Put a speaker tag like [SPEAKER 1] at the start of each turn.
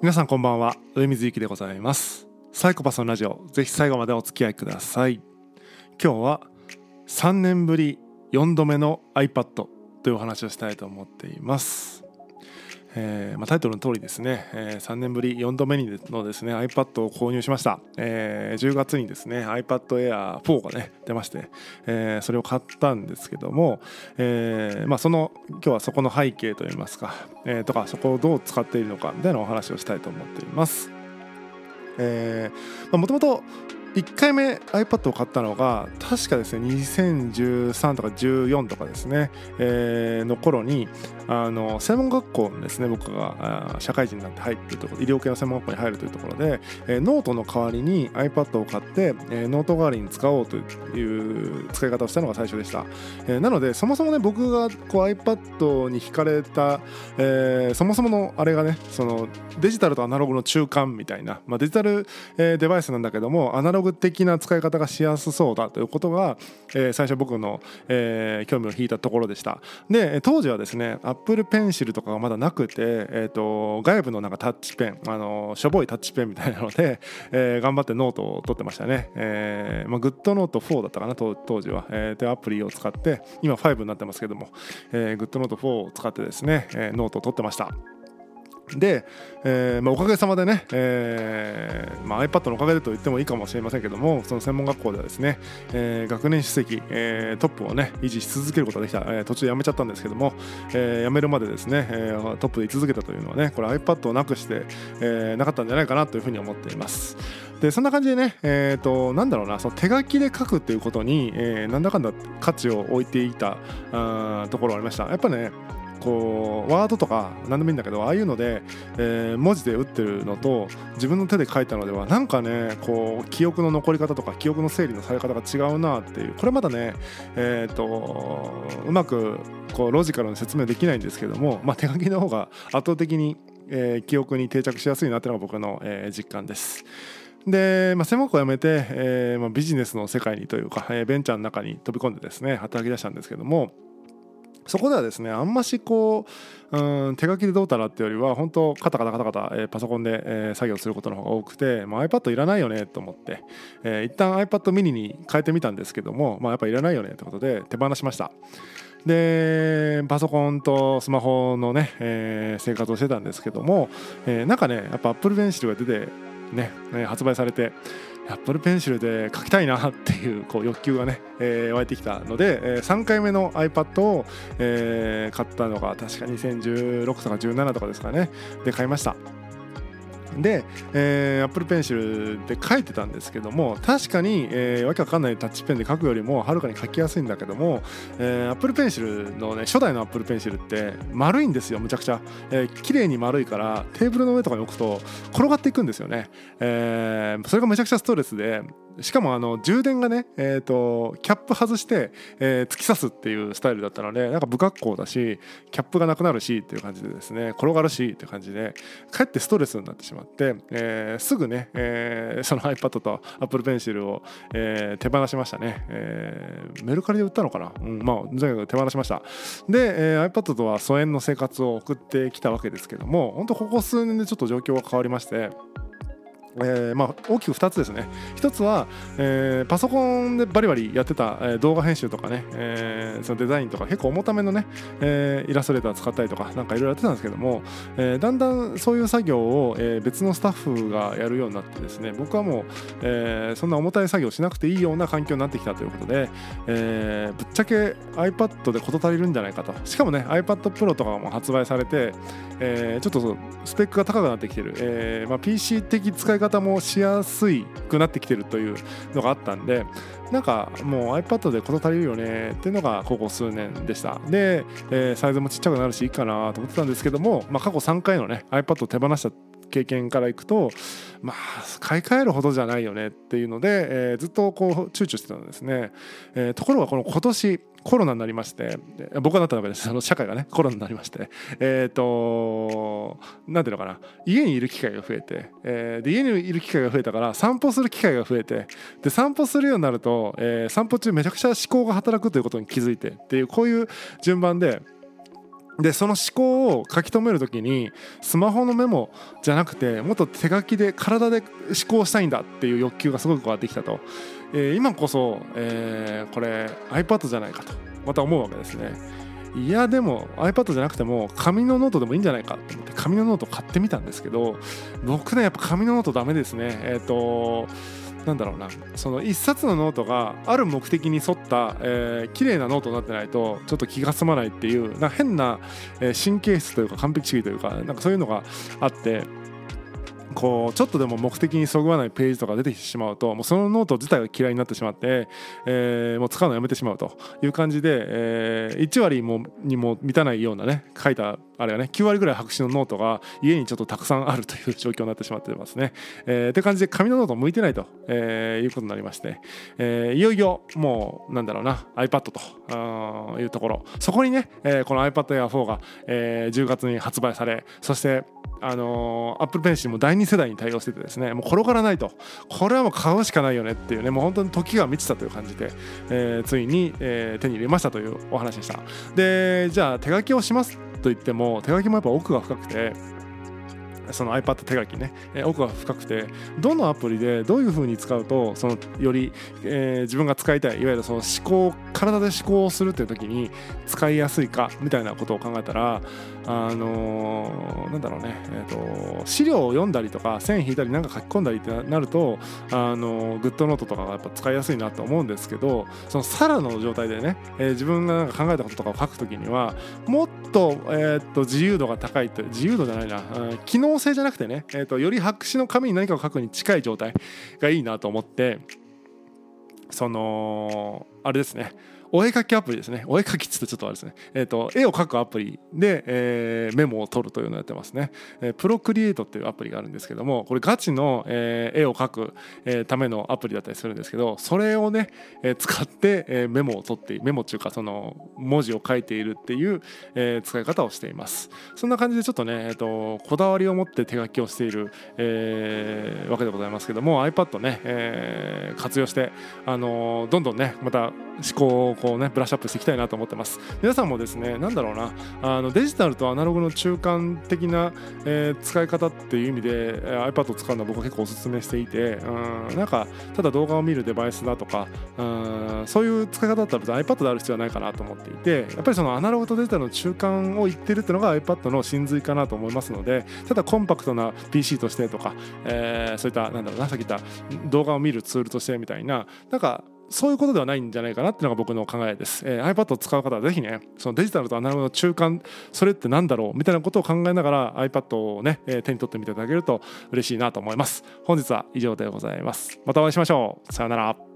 [SPEAKER 1] 皆さんこんばんは。上水幸でございます。サイコパスのラジオ。ぜひ最後までお付き合いください。今日は3年ぶり4度目の iPad というお話をしたいと思っています。えーまあ、タイトルの通りですね、えー、3年ぶり4度目にのですね iPad を購入しました、えー、10月にですね iPad Air 4がね出まして、えー、それを買ったんですけども、えーまあ、その今日はそこの背景といいますか、えー、とかそこをどう使っているのかみたいなお話をしたいと思っています。もともと1回目 iPad を買ったのが確かですね2013とか14とかですね、えー、の頃にあの専門学校ですね僕が社会人になって入ってるところ医療系の専門学校に入るというところで、えー、ノートの代わりに iPad を買って、えー、ノート代わりに使おうという使い方をしたのが最初でした、えー、なのでそもそもね僕がこう iPad に惹かれた、えー、そもそものあれがねそのデジタルとアナログの中間みたいな、まあ、デジタル、えー、デバイスなんだけどもアナログ的な使い方がしやすそうだということが、えー、最初僕の、えー、興味を引いたところでした。で当時はですね Apple Pencil とかがまだなくて、えーと、外部のなんかタッチペンあのしょぼいタッチペンみたいなので、えー、頑張ってノートを取ってましたね、えーまあ、 GoodNotes 4だったかな当時は、えー、というアプリを使って今5になってますけども、えー、 GoodNotes 4を使ってですね、えー、ノートを取ってました。で、えーまあ、おかげさまでね、えーまあ、iPad のおかげでと言ってもいいかもしれませんけどもその専門学校ではですね、えー、学年首席、えー、トップをね維持し続けることができた、えー、途中で辞めちゃったんですけども、えー、辞めるまでですね、えー、トップで居続けたというのはねこれ iPad をなくして、えー、なかったんじゃないかなというふうに思っています。でそんな感じでね、えーと、なんだろうなその手書きで書くっていうことに、えー、なんだかんだ価値を置いていたあところありました。やっぱねこうワードとか何でもいいんだけどああいうので、えー、文字で打ってるのと自分の手で書いたのではなんかねこう記憶の残り方とか記憶の整理のされ方が違うなっていうこれまだねえっ、ー、とうまくこうロジカルに説明できないんですけども、まあ、手書きの方が圧倒的に、えー、記憶に定着しやすいなっていうのが僕の、えー、実感です。で、まあ、専門校を辞めて、えーまあ、ビジネスの世界にというか、えー、ベンチャーの中に飛び込んでですね働き出したんですけどもそこではですねあんましこううん手書きでどうたらっていうよりは本当カタカタカタカタ、えー、パソコンで、えー、作業することの方が多くて、まあ、iPad いらないよねと思って、えー、一旦 iPad mini に変えてみたんですけども、まあ、やっぱいらないよねってことで手放しました。でパソコンとスマホのね、えー、生活をしてたんですけども、えー、なんかねやっぱ Apple Pencil が出てね、発売されてアップルペンシルで書きたいなっていうこう欲求がね、えー、湧いてきたので、えー、3回目の iPad を、えー、買ったのが確か2016とか17とかですかね。で買いました。で、えー、Apple Pencil で書いてたんですけども確かに、えー、わけわかんないタッチペンで書くよりもはるかに書きやすいんだけども、えー、Apple Pencil のね初代の Apple Pencil って丸いんですよむちゃくちゃ、えー、綺麗に丸いからテーブルの上とかに置くと転がっていくんですよね、えー、それがめちゃくちゃストレスでしかもあの充電がね、えーと、キャップ外して、えー、突き刺すっていうスタイルだったのでなんか不格好だしキャップがなくなるしっていう感じでですね転がるしっていう感じでかえってストレスになってしまって、えー、すぐね、えー、その iPad と Apple Pencil を、えー、手放しましたね、えー、メルカリで売ったのかな、うん、まあ全部手放しました。で、えー、iPad とは疎遠の生活を送ってきたわけですけども本当ここ数年でちょっと状況が変わりましてえーまあ、大きく2つですね。1つは、えー、パソコンでバリバリやってた、えー、動画編集とかね、えー、そのデザインとか結構重ためのね、えー、イラストレーター使ったりとかなんかいろいろやってたんですけども、えー、だんだんそういう作業を、えー、別のスタッフがやるようになってですね僕はもう、えー、そんな重たい作業しなくていいような環境になってきたということで、えー、ぶっちゃけ iPad で事足りるんじゃないかと。しかもね iPad Pro とかも発売されて、えー、ちょっとスペックが高くなってきてる、えーまあ、PC 的使い方もしやすいくなってきてるというのがあったんでなんかもう iPad で事足りるよねっていうのがここ数年でした。で、えー、サイズもちっちゃくなるしいいかなと思ってたんですけども、まあ、過去3回のね iPad を手放した経験からいくとまあ買い替えるほどじゃないよねっていうので、えー、ずっとこう躊躇してたんですね、えー、ところがこの今年コロナになりまして僕がなったわけです。あの社会がねコロナになりまして。えっ、ー、と何ていうのかな。家にいる機会が増えて、えー、で家にいる機会が増えたから散歩する機会が増えてで散歩するようになると、えー、散歩中めちゃくちゃ思考が働くということに気づいてっていうこういう順番ででその思考を書き留める時にスマホのメモじゃなくてもっと手書きで体で思考したいんだっていう欲求がすごく変わってきたと、えー、今こそ、えー、これ iPad じゃないかとまた思うわけですね。いやでも iPad じゃなくても紙のノートでもいいんじゃないかと思って紙のノート買ってみたんですけど僕ねやっぱ紙のノートダメですね。えっ、ー、となんだろうな。その一冊のノートがある目的に沿った、えー、綺麗なノートになってないとちょっと気が済まないっていうな変な、えー、神経質というか完璧主義というかなんかそういうのがあってこうちょっとでも目的にそぐわないページとか出てきてしまうともうそのノート自体が嫌いになってしまって、えー、もう使うのやめてしまうという感じで、えー、1割もにも満たないようなね書いたあれはね9割ぐらい白紙のノートが家にちょっとたくさんあるという状況になってしまってますね。えー、という感じで紙のノート向いてないと、えー、いうことになりまして、えー、いよいよもうなんだろうな iPad というところそこにね、えー、この iPad Air 4が、えー、10月に発売されそしてあのー、Apple Pencil も第2世代に対応しててですねもう転がらないと。これはもう買うしかないよねっていうねもう本当に時が満ちたという感じで、えー、ついに、えー、手に入れましたというお話でした。でじゃあ手書きをしますと言っても手書きもやっぱ奥が深くてその iPad 手書きね、え奥が深くてどのアプリでどういう風に使うとそのより、えー、自分が使いたいいわゆるその思考体で思考をするっていう時に使いやすいかみたいなことを考えたらあのー、なんだろうね、えーと、資料を読んだりとか線引いたりなんか書き込んだりってなると、あのー、グッドノートとかがやっぱ使いやすいなと思うんですけどそのさらの状態でね、えー、自分がなんか考えたこととかを書くときにはもっと,、えーと、自由度が高いと自由度じゃないな、うん、機能性じゃなくてね、えーとより白紙の紙に何かを書くに近い状態がいいなと思ってそのあれですねお絵かきアプリですね。お絵かきっつってちょっとあれですね。えっ、ー、と、絵を描くアプリで、えー、メモを取るというのをやってますね。えー、プロクリエイトっていうアプリがあるんですけども、これガチの、えー、絵を描く、えー、ためのアプリだったりするんですけど、それをね、えー、使って、えー、メモを取ってメモっていうかその文字を書いているっていう、えー、使い方をしています。そんな感じでちょっとね、えっ、ー、と、こだわりを持って手書きをしている、えー、わけでございますけども、iPad ね、えー、活用して、あのー、どんどんね、また思考をこうねブラッシュアップしていきたいなと思ってます。皆さんもですねなんだろうなあのデジタルとアナログの中間的な、えー、使い方っていう意味で、iPad を使うのは僕は結構おすすめしていてうんなんかただ動画を見るデバイスだとかうんそういう使い方だったら別に iPad である必要はないかなと思っていてやっぱりそのアナログとデジタルの中間を言ってるっていうのが iPad の真髄かなと思いますのでただコンパクトな PC としてとか、えー、そういったなんだろうなさっき言った動画を見るツールとしてみたいななんかそういうことではないんじゃないかなっていうのが僕の考えです。えー、iPad を使う方はぜひね、そのデジタルとアナログの中間、それって何だろうみたいなことを考えながら iPad をね、えー、手に取ってみていただけると嬉しいなと思います。本日は以上でございます。またお会いしましょう。さようなら。